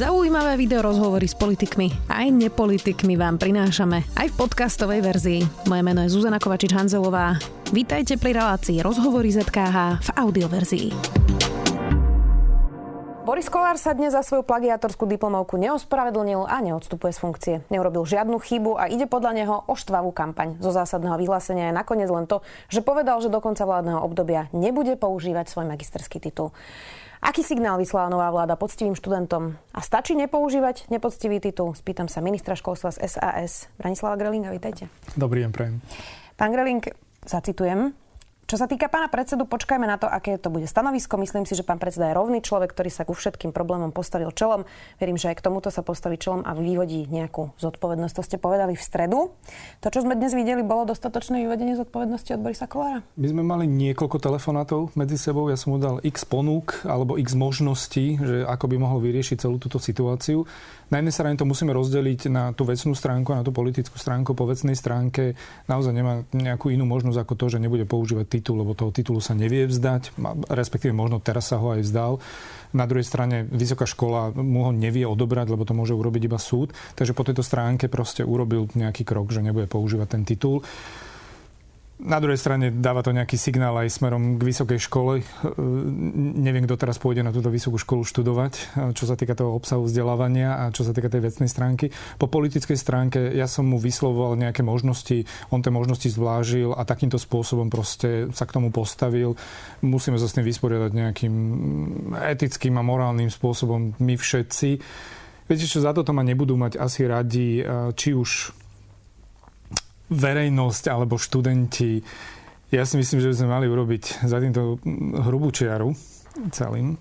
Zaujímavé video rozhovory s politikmi aj nepolitikmi vám prinášame aj v podcastovej verzii. Moje meno je Zuzana Kovačič-Hanzelová. Vítajte pri relácii Rozhovory ZKH v audioverzii. Boris Kolár sa dnes za svoju plagiatorskú diplomovku neospravedlnil a neodstupuje z funkcie. Neurobil žiadnu chybu a ide podľa neho o štvavú kampaň. Zo zásadného vyhlásenia je nakoniec len to, že povedal, že do konca vládneho obdobia nebude používať svoj magisterský titul. Aký signál vyslala nová vláda poctivým študentom? A stačí nepoužívať nepoctivý titul? Spýtam sa ministra školstva z SAS. Branislava Grelinga, vítajte. Dobrý deň, prajem. Pán Greling, zacitujem. Čo sa týka pána predsedu, počkajme na to, aké to bude stanovisko. Myslím si, že pán predseda je rovný človek, ktorý sa ku všetkým problémom postavil čelom. Verím, že aj k tomuto sa postaví čelom a vyvodí nejakú zodpovednosť. To ste povedali v stredu. To, čo sme dnes videli, bolo dostatočné vyvedenie zodpovednosti od Borisa Kolára? My sme mali niekoľko telefonátov medzi sebou. Ja som mu dal x ponúk alebo x možností, že ako by mohol vyriešiť celú túto situáciu. Na jednej strane to musíme rozdeliť na tú vecnú stránku a na tú politickú stránku. Po vecnej stránke naozaj nemá nejakú inú možnosť ako to, že nebude používať titul, lebo toho titulu sa nevie vzdať, respektíve možno teraz sa ho aj vzdal. Na druhej strane vysoká škola mu ho nevie odobrať, lebo to môže urobiť iba súd. Takže po tejto stránke proste urobil nejaký krok, že nebude používať ten titul. Na druhej strane dáva to nejaký signál aj smerom k vysokej škole. E, neviem, kto teraz pôjde na túto vysokú školu študovať, e, čo sa týka toho obsahu vzdelávania a čo sa týka tej vecnej stránky. Po politickej stránke ja som mu vyslovoval nejaké možnosti, on tie možnosti zvlážil a takýmto spôsobom proste sa k tomu postavil. Musíme sa s tým vysporiadať nejakým etickým a morálnym spôsobom my všetci. Viete čo, za toto ma nebudú mať asi radi, e, či už verejnosť alebo študenti. Ja si myslím, že by sme mali urobiť za týmto hrubú čiaru celým.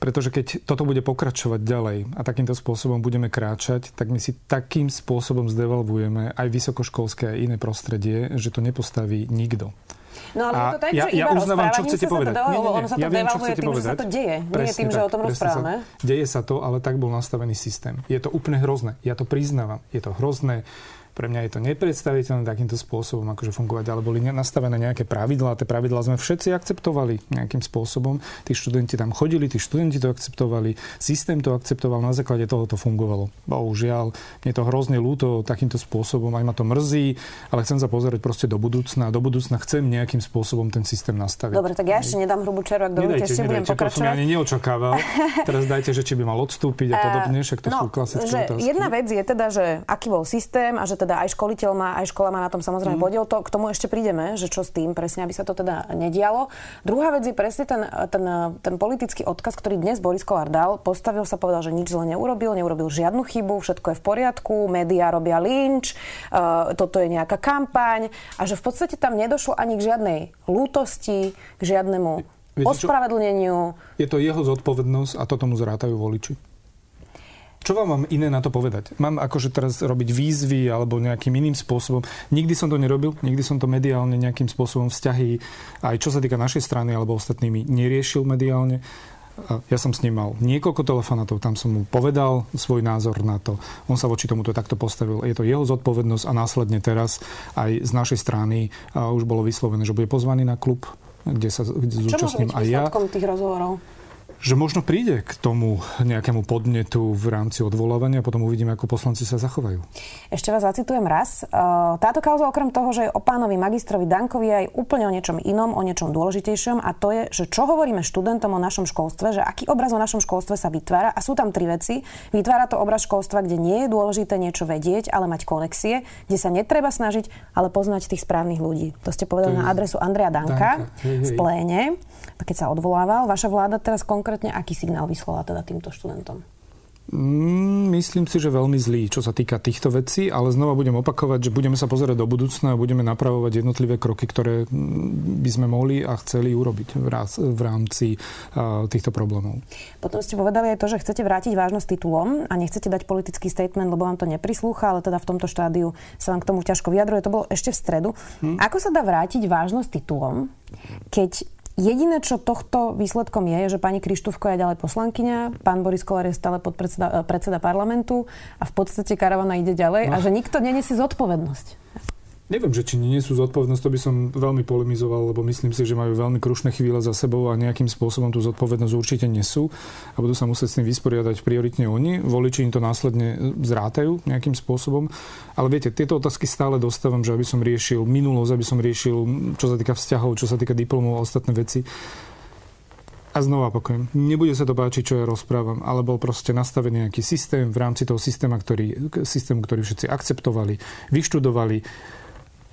Pretože keď toto bude pokračovať ďalej a takýmto spôsobom budeme kráčať, tak my si takým spôsobom zdevalvujeme aj vysokoškolské a iné prostredie, že to nepostaví nikto. No ale a je to tak, ja, že ja iba uznávam, čo chcete povedať. To, nie, nie. Ono sa to ja viem, čo chcete tým, povedať. že sa to deje. Presne nie tým, tak, že o tom rozprávame. Sa, deje sa to, ale tak bol nastavený systém. Je to úplne hrozné. Ja to priznávam. Je to hrozné pre mňa je to nepredstaviteľné takýmto spôsobom akože fungovať, ale boli nastavené nejaké pravidlá. Tie pravidlá sme všetci akceptovali nejakým spôsobom. Tí študenti tam chodili, tí študenti to akceptovali, systém to akceptoval, na základe toho to fungovalo. Bohužiaľ, je to hrozne ľúto takýmto spôsobom, aj ma to mrzí, ale chcem sa pozerať proste do budúcna. Do budúcna chcem nejakým spôsobom ten systém nastaviť. Dobre, tak ja ešte nedám hrubú čeru, ak dovolíte, ešte budem pokračovať. To som ja ani neočakával. Teraz dajte, že či by mal odstúpiť a podobne, však to no, sú klasické otázky. Jedna vec je teda, že aký bol systém a že teda aj školiteľ má, aj škola má na tom samozrejme mm. podiel. To, k tomu ešte prídeme, že čo s tým presne, aby sa to teda nedialo. Druhá vec je presne ten, ten, ten politický odkaz, ktorý dnes Boris Kolár dal. Postavil sa, povedal, že nič zle neurobil, neurobil žiadnu chybu, všetko je v poriadku, médiá robia lynč, uh, toto je nejaká kampaň a že v podstate tam nedošlo ani k žiadnej lútosti, k žiadnemu Viete, ospravedlneniu. Je to jeho zodpovednosť a toto mu zrátajú voliči. Čo vám mám iné na to povedať? Mám akože teraz robiť výzvy alebo nejakým iným spôsobom. Nikdy som to nerobil, nikdy som to mediálne nejakým spôsobom vzťahy, aj čo sa týka našej strany alebo ostatnými, neriešil mediálne. Ja som s ním mal niekoľko telefonátov, tam som mu povedal svoj názor na to. On sa voči tomuto takto postavil. Je to jeho zodpovednosť a následne teraz aj z našej strany už bolo vyslovené, že bude pozvaný na klub, kde sa kde zúčastním aj ja. Čo tých rozhovorov? Že možno príde k tomu nejakému podnetu v rámci odvolávania a potom uvidíme, ako poslanci sa zachovajú. Ešte vás zacitujem raz. E, táto kauza okrem toho, že je o pánovi magistrovi Dankovi aj úplne o niečom inom, o niečom dôležitejšom a to je, že čo hovoríme študentom o našom školstve, že aký obraz o našom školstve sa vytvára a sú tam tri veci. Vytvára to obraz školstva, kde nie je dôležité niečo vedieť, ale mať konexie, kde sa netreba snažiť, ale poznať tých správnych ľudí. To ste povedali to na adresu Andrea Danka, Danka. Hej, hej. v pléne, keď sa odvolával. Vaša vláda teraz konkrétne aký signál vyslala teda týmto študentom? Mm, myslím si, že veľmi zlý, čo sa týka týchto vecí, ale znova budem opakovať, že budeme sa pozerať do budúcna a budeme napravovať jednotlivé kroky, ktoré mm, by sme mohli a chceli urobiť v rámci týchto problémov. Potom ste povedali aj to, že chcete vrátiť vážnosť titulom a nechcete dať politický statement, lebo vám to neprislúcha, ale teda v tomto štádiu sa vám k tomu ťažko vyjadruje. To bolo ešte v stredu. Hm? Ako sa dá vrátiť vážnosť titulom, keď Jediné, čo tohto výsledkom je, je, že pani Krištúfko je ďalej poslankyňa, pán Boris Kolár je stále podpredseda, eh, predseda parlamentu a v podstate karavana ide ďalej no. a že nikto neniesie zodpovednosť. Neviem, že či nie sú zodpovednosť, to by som veľmi polemizoval, lebo myslím si, že majú veľmi krušné chvíle za sebou a nejakým spôsobom tú zodpovednosť určite nesú a budú sa musieť s tým vysporiadať prioritne oni. Voliči im to následne zrátajú nejakým spôsobom. Ale viete, tieto otázky stále dostávam, že aby som riešil minulosť, aby som riešil, čo sa týka vzťahov, čo sa týka diplomov a ostatné veci. A znova opakujem, nebude sa to páčiť, čo ja rozprávam, ale bol proste nastavený nejaký systém v rámci toho systému, ktorý, systému, ktorý všetci akceptovali, vyštudovali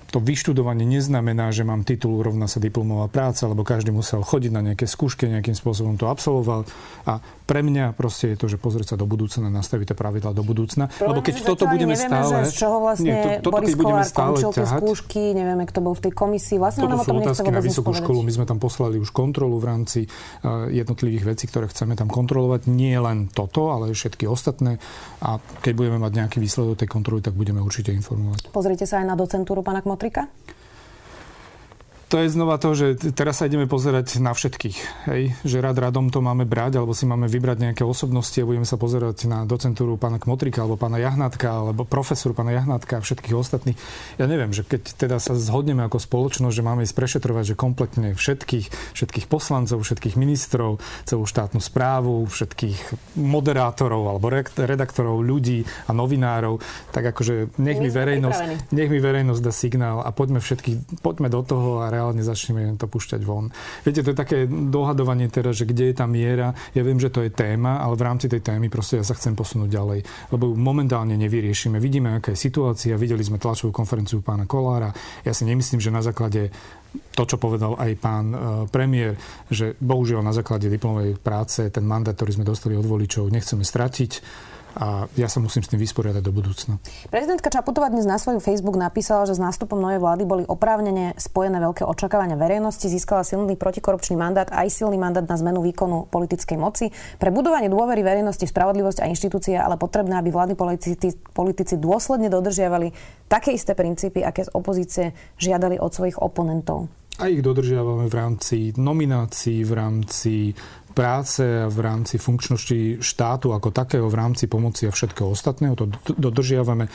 to vyštudovanie neznamená, že mám titul rovná sa diplomová práca, lebo každý musel chodiť na nejaké skúšky, nejakým spôsobom to absolvoval. A pre mňa proste je to, že pozrieť sa do budúcna, nastaviť tie pravidla do budúcna. Problém, lebo keď toto budeme nevieme, stále... Že z čoho vlastne nie, to, toto, Boris Kolár končil tie skúšky, nevieme, kto bol v tej komisii. Vlastne toto sú otázky na vysokú školu. My sme tam poslali už kontrolu v rámci uh, jednotlivých vecí, ktoré chceme tam kontrolovať. Nie len toto, ale všetky ostatné. A keď budeme mať nejaký výsledok tej kontroly, tak budeme určite informovať. Pozrite sa aj na docentúru pána Kmotrika. To je znova to, že teraz sa ideme pozerať na všetkých. Hej? Že rad radom to máme brať, alebo si máme vybrať nejaké osobnosti a budeme sa pozerať na docentúru pána Kmotrika, alebo pána Jahnátka, alebo profesoru pána Jahnátka a všetkých ostatných. Ja neviem, že keď teda sa zhodneme ako spoločnosť, že máme ísť prešetrovať, že kompletne všetkých, všetkých poslancov, všetkých ministrov, celú štátnu správu, všetkých moderátorov alebo redaktorov, ľudí a novinárov, tak akože nech mi verejnosť, nech mi verejnosť dá signál a poďme všetkých, poďme do toho a reálne začneme to púšťať von. Viete, to je také dohadovanie teraz, že kde je tá miera. Ja viem, že to je téma, ale v rámci tej témy proste ja sa chcem posunúť ďalej, lebo momentálne nevyriešime. Vidíme, aká je situácia, videli sme tlačovú konferenciu pána Kolára. Ja si nemyslím, že na základe to, čo povedal aj pán e, premiér, že bohužiaľ na základe diplomovej práce ten mandát, ktorý sme dostali od voličov, nechceme stratiť a ja sa musím s tým vysporiadať do budúcna. Prezidentka Čaputová dnes na svoj Facebook napísala, že s nástupom novej vlády boli oprávnene spojené veľké očakávania verejnosti, získala silný protikorupčný mandát aj silný mandát na zmenu výkonu politickej moci. Pre budovanie dôvery verejnosti v spravodlivosť a inštitúcie ale potrebné, aby vládni politici, politici dôsledne dodržiavali také isté princípy, aké z opozície žiadali od svojich oponentov. A ich dodržiavame v rámci nominácií, v rámci práce v rámci funkčnosti štátu ako takého, v rámci pomoci a všetkého ostatného. To dodržiavame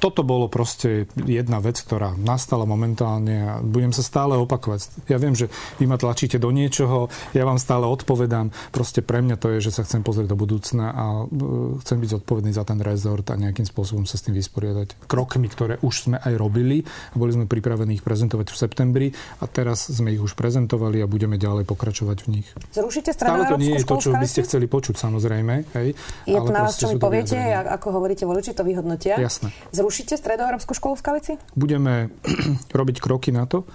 toto bolo proste jedna vec, ktorá nastala momentálne a budem sa stále opakovať. Ja viem, že vy ma tlačíte do niečoho, ja vám stále odpovedám. Proste pre mňa to je, že sa chcem pozrieť do budúcna a e, chcem byť zodpovedný za ten rezort a nejakým spôsobom sa s tým vysporiadať. Krokmi, ktoré už sme aj robili a boli sme pripravení ich prezentovať v septembri a teraz sme ich už prezentovali a budeme ďalej pokračovať v nich. Zrušíte Stále to nie je to, čo by ste chceli počuť, samozrejme. Hej, je to na vás, čo mi poviete, ako hovoríte, voliči to vyhodnotia. Jasné rušíte stredoeurópsku školu v Skalici? Budeme robiť kroky na to,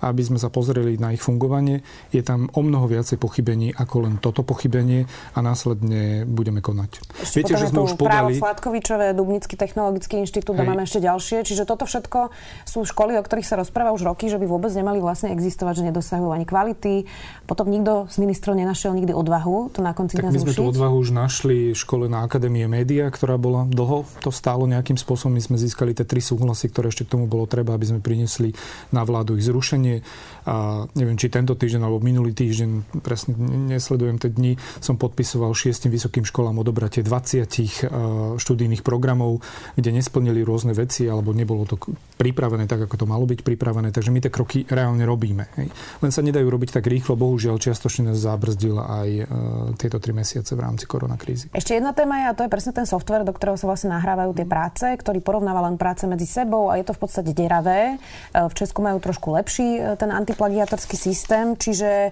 aby sme sa pozreli na ich fungovanie. Je tam o mnoho viacej pochybení ako len toto pochybenie a následne budeme konať. Ešte Viete, že sme už podali... Sladkovičové, Dubnický technologický inštitút a máme ešte ďalšie. Čiže toto všetko sú školy, o ktorých sa rozpráva už roky, že by vôbec nemali vlastne existovať, že nedosahujú ani kvality. Potom nikto z ministrov nenašiel nikdy odvahu to na konci tak my sme tú odvahu už našli v škole na Akadémie média, ktorá bola dlho, to stálo nejakým spôsobom. My sme získali tie tri súhlasy, ktoré ešte k tomu bolo treba, aby sme priniesli na vládu ich zrušenie zverejnenie. A neviem, či tento týždeň alebo minulý týždeň, presne nesledujem tie dni, som podpisoval šiestim vysokým školám odobratie 20 e, študijných programov, kde nesplnili rôzne veci alebo nebolo to pripravené tak, ako to malo byť pripravené. Takže my tie kroky reálne robíme. Hej. Len sa nedajú robiť tak rýchlo. Bohužiaľ, čiastočne nás zabrzdil aj e, tieto tri mesiace v rámci koronakrízy. Ešte jedna téma je, a to je presne ten software, do ktorého sa vlastne nahrávajú tie práce, ktorý porovnáva len práce medzi sebou a je to v podstate deravé. E, v Česku majú trošku lepší ten antiplagiatorský systém, čiže e,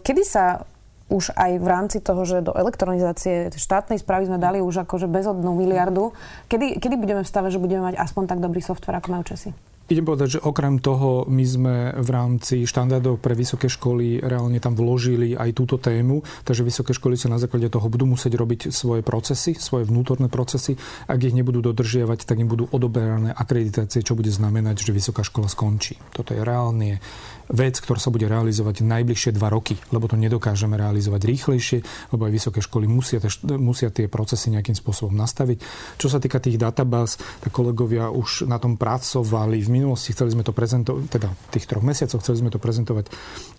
kedy sa už aj v rámci toho, že do elektronizácie štátnej správy sme dali už akože bezodnú miliardu. Kedy, kedy budeme v stave, že budeme mať aspoň tak dobrý software, ako majú Česi? Idem povedať, že okrem toho my sme v rámci štandardov pre vysoké školy reálne tam vložili aj túto tému, takže vysoké školy sa na základe toho budú musieť robiť svoje procesy, svoje vnútorné procesy. Ak ich nebudú dodržiavať, tak im budú odoberané akreditácie, čo bude znamenať, že vysoká škola skončí. Toto je reálne vec, ktorá sa bude realizovať najbližšie dva roky, lebo to nedokážeme realizovať rýchlejšie, lebo aj vysoké školy musia, musia tie procesy nejakým spôsobom nastaviť. Čo sa týka tých databáz, tak kolegovia už na tom pracovali v minulosti, chceli sme to prezentovať, teda tých troch mesiacoch chceli sme to prezentovať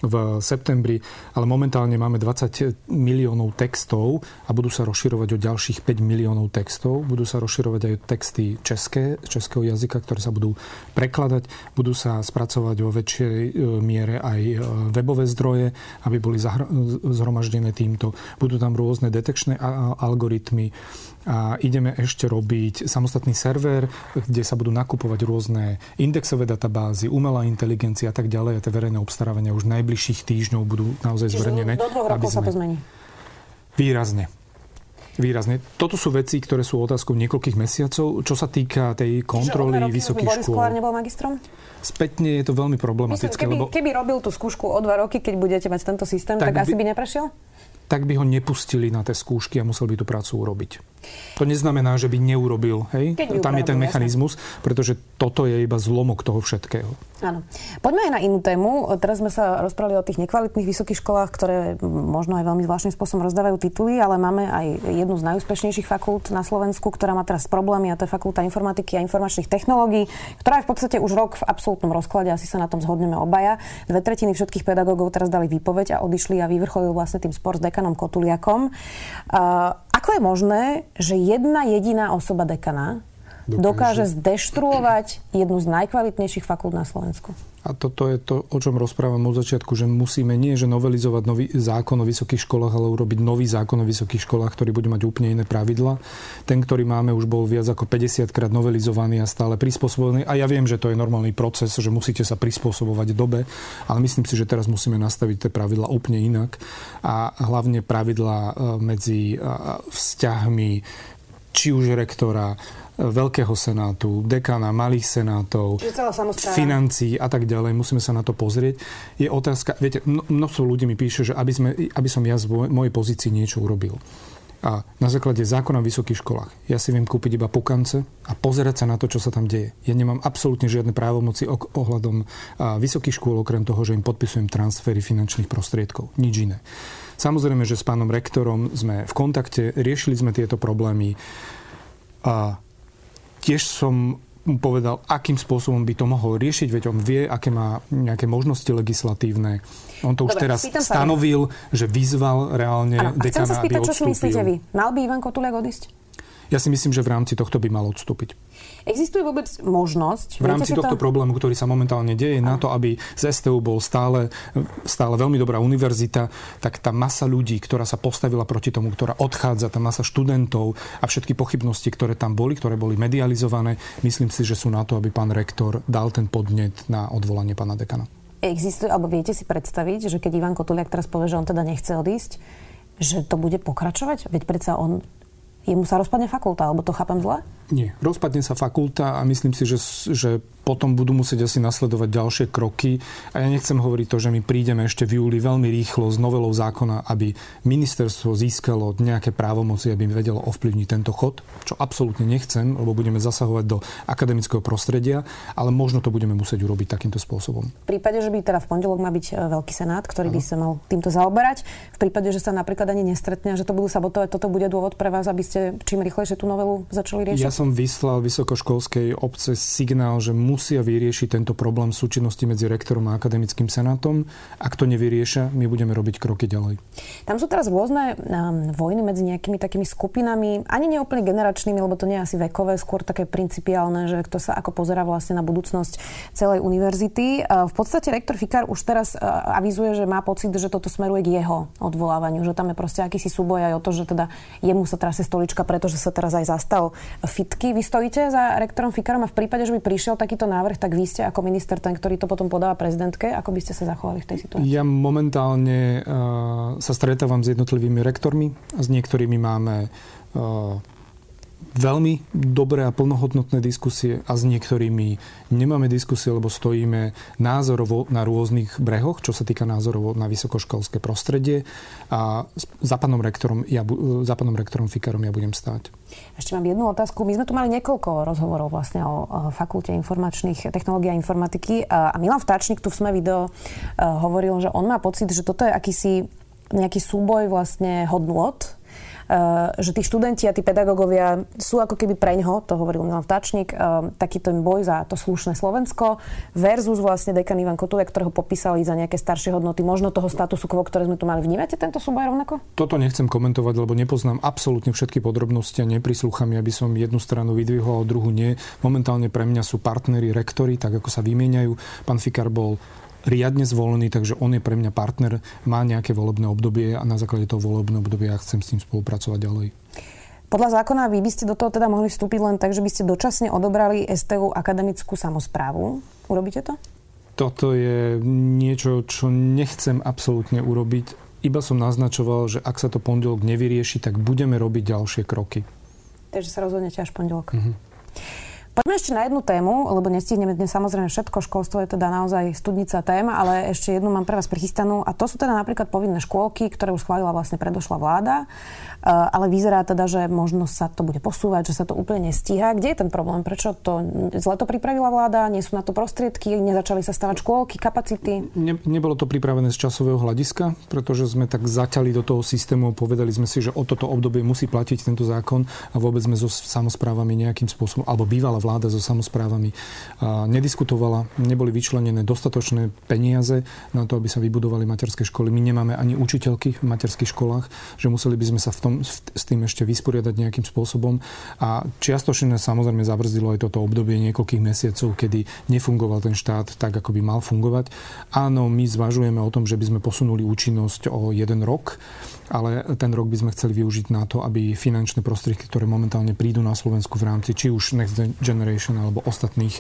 v septembri, ale momentálne máme 20 miliónov textov a budú sa rozširovať o ďalších 5 miliónov textov. Budú sa rozširovať aj texty české, českého jazyka, ktoré sa budú prekladať. Budú sa spracovať vo väčšej miere aj e, webové zdroje, aby boli zhromaždené týmto. Budú tam rôzne detekčné algoritmy, a ideme ešte robiť samostatný server, kde sa budú nakupovať rôzne indexové databázy, umelá inteligencia a tak ďalej a tie verejné obstarávania už najbližších týždňov budú naozaj zverejnené. Do dvoch rokov sme... sa to zmení? Výrazne. Výrazne. Toto sú veci, ktoré sú otázkou niekoľkých mesiacov. Čo sa týka tej kontroly vysokých škôl. Boris nebol magistrom? Spätne je to veľmi problematické. Myslím, keby, lebo... keby robil tú skúšku o dva roky, keď budete mať tento systém, tak, tak by, asi by neprešiel? Tak by ho nepustili na tie skúšky a musel by tú prácu urobiť. To neznamená, že by neurobil. Hej? Tam je ten mechanizmus, pretože toto je iba zlomok toho všetkého. Áno. Poďme aj na inú tému. Teraz sme sa rozprávali o tých nekvalitných vysokých školách, ktoré možno aj veľmi zvláštnym spôsobom rozdávajú tituly, ale máme aj jednu z najúspešnejších fakult na Slovensku, ktorá má teraz problémy a to je fakulta informatiky a informačných technológií, ktorá je v podstate už rok v absolútnom rozklade, asi sa na tom zhodneme obaja. Dve tretiny všetkých pedagógov teraz dali výpoveď a odišli a vyvrcholil vlastne tým spor s dekanom Kotuliakom. Uh, ako je možné, že jedna jediná osoba dekana dokáže, dokáže zdeštruovať jednu z najkvalitnejších fakult na Slovensku? A toto je to, o čom rozprávam od začiatku, že musíme nie, že novelizovať nový zákon o vysokých školách, ale urobiť nový zákon o vysokých školách, ktorý bude mať úplne iné pravidla. Ten, ktorý máme, už bol viac ako 50 krát novelizovaný a stále prispôsobený. A ja viem, že to je normálny proces, že musíte sa prispôsobovať dobe, ale myslím si, že teraz musíme nastaviť tie pravidla úplne inak. A hlavne pravidla e, medzi e, vzťahmi či už rektora, Veľkého senátu, dekana, malých senátov, financií a tak ďalej. Musíme sa na to pozrieť. Je otázka, viete, množstvo ľudí mi píše, že aby, sme, aby som ja z mojej pozícii niečo urobil. A na základe zákona v vysokých školách ja si viem kúpiť iba pukance a pozerať sa na to, čo sa tam deje. Ja nemám absolútne žiadne právomoci ohľadom vysokých škôl, okrem toho, že im podpisujem transfery finančných prostriedkov. Nič iné. Samozrejme, že s pánom rektorom sme v kontakte, riešili sme tieto problémy. A tiež som mu povedal, akým spôsobom by to mohol riešiť, veď on vie, aké má nejaké možnosti legislatívne. On to Dobre, už teraz stanovil, že vyzval reálne ano, dekana, chcem sa spýtať, čo si myslíte vy. Mal by Ivan Kotuliak odísť? Ja si myslím, že v rámci tohto by mal odstúpiť. Existuje vôbec možnosť? V rámci tohto to... problému, ktorý sa momentálne deje, na to, aby z STU bol stále, stále veľmi dobrá univerzita, tak tá masa ľudí, ktorá sa postavila proti tomu, ktorá odchádza, tá masa študentov a všetky pochybnosti, ktoré tam boli, ktoré boli medializované, myslím si, že sú na to, aby pán rektor dal ten podnet na odvolanie pána dekana. Existuje, alebo viete si predstaviť, že keď Ivan Kotuliak teraz povie, že on teda nechce odísť, že to bude pokračovať? Veď predsa on jemu sa rozpadne fakulta, alebo to chápem zle? Nie. Rozpadne sa fakulta a myslím si, že, že potom budú musieť asi nasledovať ďalšie kroky. A ja nechcem hovoriť to, že my prídeme ešte v júli veľmi rýchlo s novelou zákona, aby ministerstvo získalo nejaké právomoci, aby vedelo ovplyvniť tento chod, čo absolútne nechcem, lebo budeme zasahovať do akademického prostredia, ale možno to budeme musieť urobiť takýmto spôsobom. V prípade, že by teda v pondelok má byť e, veľký senát, ktorý by sa mal týmto zaoberať, v prípade, že sa napríklad ani nestretne, že to budú sabotovať, toto bude dôvod pre vás, aby ste čím rýchlejšie tú novelu začali riešiť? Ja som vyslal vysokoškolskej obce signál, že musia vyriešiť tento problém súčinnosti medzi rektorom a akademickým senátom. Ak to nevyriešia, my budeme robiť kroky ďalej. Tam sú teraz rôzne um, vojny medzi nejakými takými skupinami, ani neúplne generačnými, lebo to nie je asi vekové, skôr také principiálne, že kto sa ako pozera vlastne na budúcnosť celej univerzity. Uh, v podstate rektor Fikar už teraz uh, avizuje, že má pocit, že toto smeruje k jeho odvolávaniu, že tam je proste akýsi súboj aj o to, že teda jemu sa trasie stolička, pretože sa teraz aj zastal fitky. Vy stojíte za rektorom Fikarom a v prípade, že by prišiel takýto návrh, tak vy ste ako minister ten, ktorý to potom podáva prezidentke. Ako by ste sa zachovali v tej situácii? Ja momentálne uh, sa stretávam s jednotlivými rektormi s niektorými máme uh, veľmi dobré a plnohodnotné diskusie a s niektorými nemáme diskusie, lebo stojíme názorovo na rôznych brehoch, čo sa týka názorovo na vysokoškolské prostredie a za pánom rektorom, ja, za pánom rektorom Fikarom ja budem stáť. Ešte mám jednu otázku. My sme tu mali niekoľko rozhovorov vlastne o, fakulte informačných technológií a informatiky a Milan Vtáčnik tu v sme video hovoril, že on má pocit, že toto je akýsi nejaký súboj vlastne hodnot že tí študenti a tí pedagógovia sú ako keby preňho, to hovoril Milan Vtáčnik, taký ten boj za to slušné Slovensko versus vlastne dekan Ivan Kotulek, ktorého popísali za nejaké staršie hodnoty, možno toho statusu quo, ktoré sme tu mali. Vnímate tento súboj rovnako? Toto nechcem komentovať, lebo nepoznám absolútne všetky podrobnosti a neprislúcham, aby som jednu stranu vydvihol a druhú nie. Momentálne pre mňa sú partnery, rektory, tak ako sa vymieňajú. Pán Fikar bol riadne zvolený, takže on je pre mňa partner, má nejaké volebné obdobie a na základe toho volebného obdobia ja chcem s ním spolupracovať ďalej. Podľa zákona vy by ste do toho teda mohli vstúpiť len tak, že by ste dočasne odobrali STU akademickú samozprávu. Urobíte to? Toto je niečo, čo nechcem absolútne urobiť. Iba som naznačoval, že ak sa to pondelok nevyrieši, tak budeme robiť ďalšie kroky. Takže sa rozhodnete až pondelok. Mm-hmm. Poďme ešte na jednu tému, lebo nestihneme dnes samozrejme všetko. Školstvo je teda naozaj studnica téma, ale ešte jednu mám pre vás prichystanú. A to sú teda napríklad povinné škôlky, ktoré už schválila vlastne predošla vláda. Eh, ale vyzerá teda, že možno sa to bude posúvať, že sa to úplne nestíha. Kde je ten problém? Prečo to zle to pripravila vláda? Nie sú na to prostriedky? Nezačali sa stavať škôlky, kapacity? Ne, nebolo to pripravené z časového hľadiska, pretože sme tak zaťali do toho systému, povedali sme si, že o toto obdobie musí platiť tento zákon a vôbec sme so samozprávami nejakým spôsobom, alebo bývala vláda so samozprávami nediskutovala, neboli vyčlenené dostatočné peniaze na to, aby sa vybudovali materské školy. My nemáme ani učiteľky v materských školách, že museli by sme sa v tom, s tým ešte vysporiadať nejakým spôsobom. A čiastočne samozrejme zabrzdilo aj toto obdobie niekoľkých mesiacov, kedy nefungoval ten štát tak, ako by mal fungovať. Áno, my zvažujeme o tom, že by sme posunuli účinnosť o jeden rok ale ten rok by sme chceli využiť na to, aby finančné prostriedky, ktoré momentálne prídu na Slovensku v rámci či už Next Generation alebo ostatných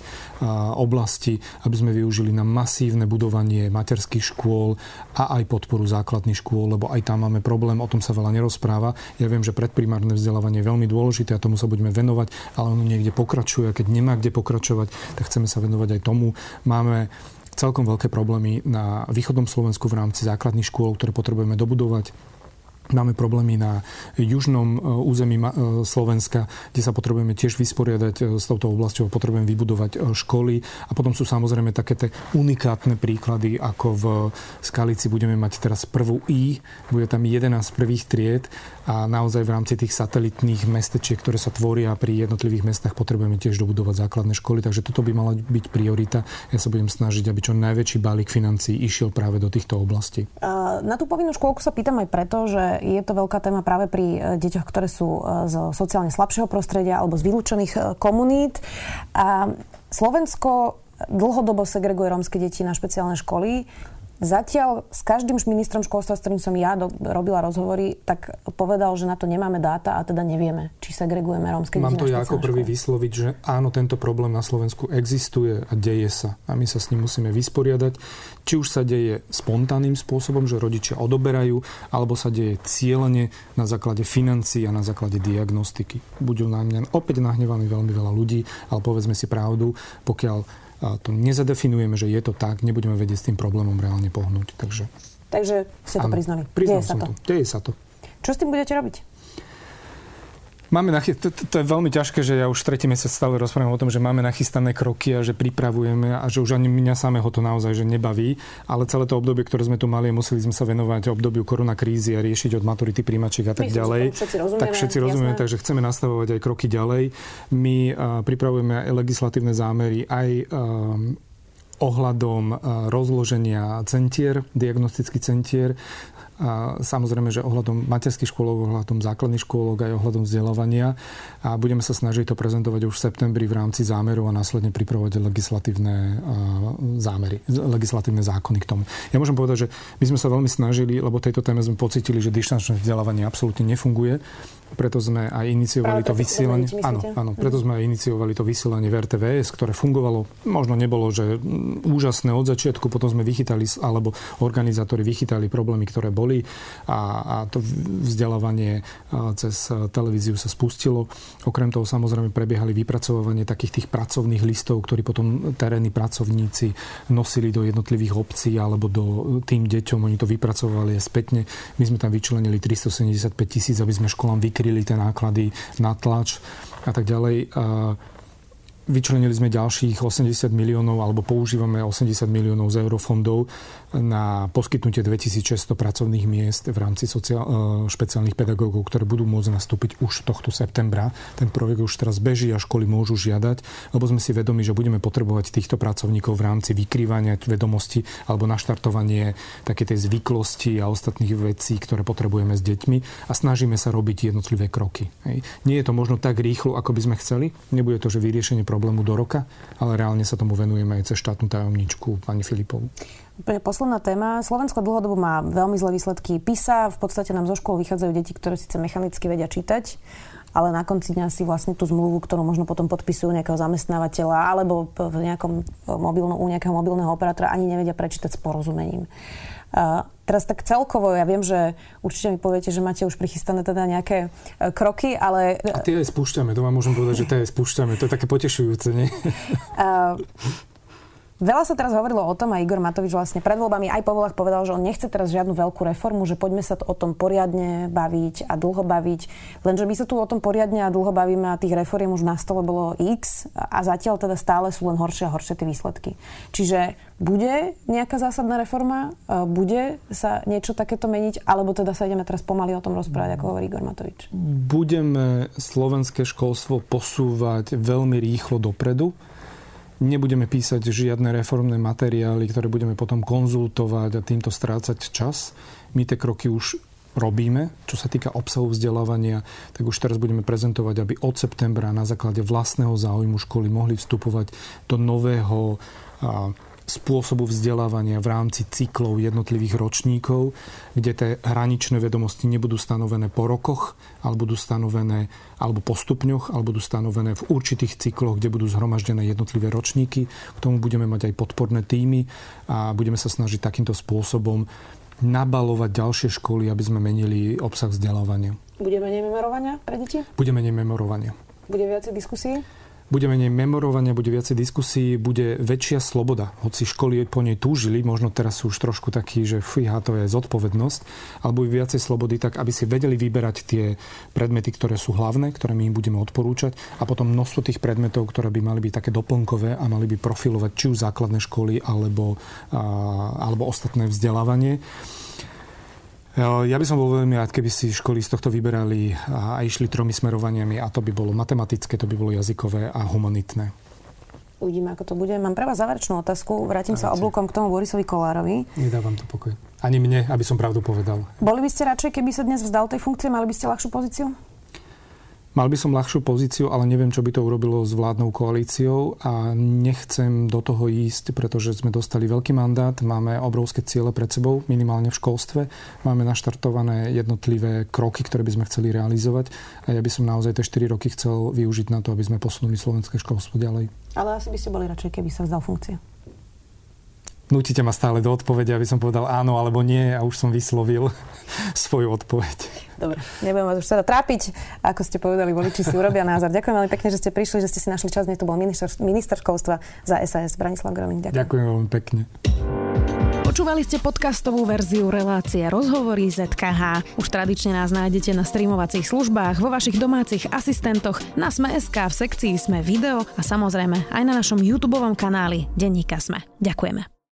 oblastí, aby sme využili na masívne budovanie materských škôl a aj podporu základných škôl, lebo aj tam máme problém, o tom sa veľa nerozpráva. Ja viem, že predprimárne vzdelávanie je veľmi dôležité a tomu sa budeme venovať, ale ono niekde pokračuje a keď nemá kde pokračovať, tak chceme sa venovať aj tomu. Máme celkom veľké problémy na východnom Slovensku v rámci základných škôl, ktoré potrebujeme dobudovať Máme problémy na južnom e, území e, Slovenska, kde sa potrebujeme tiež vysporiadať e, s touto oblasťou, potrebujeme vybudovať školy a potom sú samozrejme také tie unikátne príklady, ako v Skalici budeme mať teraz prvú I, bude tam 11 prvých tried a naozaj v rámci tých satelitných mestečiek, ktoré sa tvoria pri jednotlivých mestách, potrebujeme tiež dobudovať základné školy, takže toto by mala byť priorita. Ja sa budem snažiť, aby čo najväčší balík financií išiel práve do týchto oblastí. Na tú povinnú škôlku sa pýtam aj preto, že je to veľká téma práve pri e, deťoch, ktoré sú e, z sociálne slabšieho prostredia alebo z vylúčených e, komunít. A Slovensko dlhodobo segreguje rómske deti na špeciálne školy. Zatiaľ s každým ministrom školstva, s ktorým som ja do, robila rozhovory, tak povedal, že na to nemáme dáta a teda nevieme, či segregujeme rómske Mám to ja ako prvý školy. vysloviť, že áno, tento problém na Slovensku existuje a deje sa. A my sa s ním musíme vysporiadať. Či už sa deje spontánnym spôsobom, že rodičia odoberajú, alebo sa deje cieľene na základe financií a na základe diagnostiky. Budú na mňa opäť nahnevaní veľmi veľa ľudí, ale povedzme si pravdu, pokiaľ to nezadefinujeme, že je to tak, nebudeme vedieť s tým problémom reálne pohnúť. Takže, Takže ste to priznali. Priznal Deje som to. to. Deje sa to. Čo s tým budete robiť? Máme nachy... to, to, to je veľmi ťažké, že ja už tretí mesiac stále rozprávam o tom, že máme nachystané kroky a že pripravujeme a že už ani mňa samého to naozaj že nebaví. Ale celé to obdobie, ktoré sme tu mali, museli sme sa venovať obdobiu korona krízy a riešiť od maturity príjmačiek a tak Myslím, ďalej. Všetci rozumieme, tak všetci rozumieme, takže chceme nastavovať aj kroky ďalej. My uh, pripravujeme aj legislatívne zámery, aj uh, ohľadom uh, rozloženia centier, diagnostických centier. A samozrejme, že ohľadom materských škôlok, ohľadom základných škôlok aj ohľadom vzdelávania. A budeme sa snažiť to prezentovať už v septembri v rámci zámeru a následne pripravovať legislatívne zámery, legislatívne zákony k tomu. Ja môžem povedať, že my sme sa veľmi snažili, lebo tejto téme sme pocitili, že dištančné vzdelávanie absolútne nefunguje preto sme aj iniciovali Práve to vysielanie. Áno, áno, preto sme aj iniciovali to vysielanie v RTVS, ktoré fungovalo. Možno nebolo, že úžasné od začiatku, potom sme vychytali, alebo organizátori vychytali problémy, ktoré boli a, a to vzdelávanie cez televíziu sa spustilo. Okrem toho samozrejme prebiehali vypracovanie takých tých pracovných listov, ktorí potom terénni pracovníci nosili do jednotlivých obcí alebo do tým deťom. Oni to vypracovali spätne. My sme tam vyčlenili 375 tisíc, aby sme školám vykryli tie náklady na tlač a tak ďalej. Vyčlenili sme ďalších 80 miliónov alebo používame 80 miliónov z eurofondov na poskytnutie 2600 pracovných miest v rámci sociál, e, špeciálnych pedagógov, ktoré budú môcť nastúpiť už tohto septembra. Ten projekt už teraz beží a školy môžu žiadať, lebo sme si vedomi, že budeme potrebovať týchto pracovníkov v rámci vykrývania vedomosti alebo naštartovanie také tej zvyklosti a ostatných vecí, ktoré potrebujeme s deťmi a snažíme sa robiť jednotlivé kroky. Hej. Nie je to možno tak rýchlo, ako by sme chceli. Nebude to, že vyriešenie problému do roka, ale reálne sa tomu venujeme aj cez štátnu tajomničku pani Filipovu. Posledná téma. Slovensko dlhodobo má veľmi zlé výsledky PISA. V podstate nám zo škôl vychádzajú deti, ktoré síce mechanicky vedia čítať, ale na konci dňa si vlastne tú zmluvu, ktorú možno potom podpisujú nejakého zamestnávateľa alebo v nejakom mobilno, u nejakého mobilného operátora ani nevedia prečítať s porozumením. Uh, teraz tak celkovo, ja viem, že určite mi poviete, že máte už prichystané teda nejaké uh, kroky, ale... A tie aj spúšťame, to vám môžem povedať, že tie aj spúšťame. To je také potešujúce, nie? Uh, Veľa sa teraz hovorilo o tom, a Igor Matovič vlastne pred voľbami aj po voľbách povedal, že on nechce teraz žiadnu veľkú reformu, že poďme sa o tom poriadne baviť a dlho baviť. Lenže my sa tu o tom poriadne a dlho bavíme a tých reforiem už na stole bolo X a zatiaľ teda stále sú len horšie a horšie tie výsledky. Čiže bude nejaká zásadná reforma? E, bude sa niečo takéto meniť? Alebo teda sa ideme teraz pomaly o tom rozprávať, ako hovorí Igor Matovič? Budeme slovenské školstvo posúvať veľmi rýchlo dopredu Nebudeme písať žiadne reformné materiály, ktoré budeme potom konzultovať a týmto strácať čas. My tie kroky už robíme. Čo sa týka obsahu vzdelávania, tak už teraz budeme prezentovať, aby od septembra na základe vlastného záujmu školy mohli vstupovať do nového spôsobu vzdelávania v rámci cyklov jednotlivých ročníkov, kde tie hraničné vedomosti nebudú stanovené po rokoch, ale budú stanovené alebo po stupňoch, alebo budú stanovené v určitých cykloch, kde budú zhromaždené jednotlivé ročníky. K tomu budeme mať aj podporné týmy a budeme sa snažiť takýmto spôsobom nabalovať ďalšie školy, aby sme menili obsah vzdelávania. Bude menej memorovania pre deti? Bude menej memorovania. Bude viacej diskusí? Bude menej memorovania, bude viacej diskusí, bude väčšia sloboda. Hoci školy po nej túžili, možno teraz sú už trošku takí, že fíha, to je zodpovednosť, ale bude viacej slobody, tak aby si vedeli vyberať tie predmety, ktoré sú hlavné, ktoré my im budeme odporúčať a potom množstvo tých predmetov, ktoré by mali byť také doplnkové a mali by profilovať či už základné školy alebo, alebo ostatné vzdelávanie. Ja by som bol veľmi rád, keby si školy z tohto vyberali a išli tromi smerovaniami a to by bolo matematické, to by bolo jazykové a humanitné. Uvidíme, ako to bude. Mám pre vás záverečnú otázku. Vrátim Dávajte. sa oblúkom k tomu Borisovi Kolárovi. Nedávam to pokoj. Ani mne, aby som pravdu povedal. Boli by ste radšej, keby sa dnes vzdal tej funkcie, mali by ste ľahšiu pozíciu? Mal by som ľahšiu pozíciu, ale neviem, čo by to urobilo s vládnou koalíciou a nechcem do toho ísť, pretože sme dostali veľký mandát, máme obrovské ciele pred sebou, minimálne v školstve, máme naštartované jednotlivé kroky, ktoré by sme chceli realizovať a ja by som naozaj tie 4 roky chcel využiť na to, aby sme posunuli slovenské školstvo ďalej. Ale asi by ste boli radšej, keby sa vzdal funkcie. Nutíte ma stále do odpovede, aby som povedal áno alebo nie a už som vyslovil svoju odpoveď. Dobre, nebudem vás už teda trápiť. Ako ste povedali, voliči si urobia názor. Ďakujem veľmi pekne, že ste prišli, že ste si našli čas. Dnes tu bol minister, minister školstva za SAS Branislav Grolin. Ďakujem. Ďakujem veľmi pekne. Počúvali ste podcastovú verziu relácie Rozhovory ZKH. Už tradične nás nájdete na streamovacích službách, vo vašich domácich asistentoch, na Sme.sk, v sekcii Sme video a samozrejme aj na našom YouTube kanáli Denníka Sme. Ďakujeme.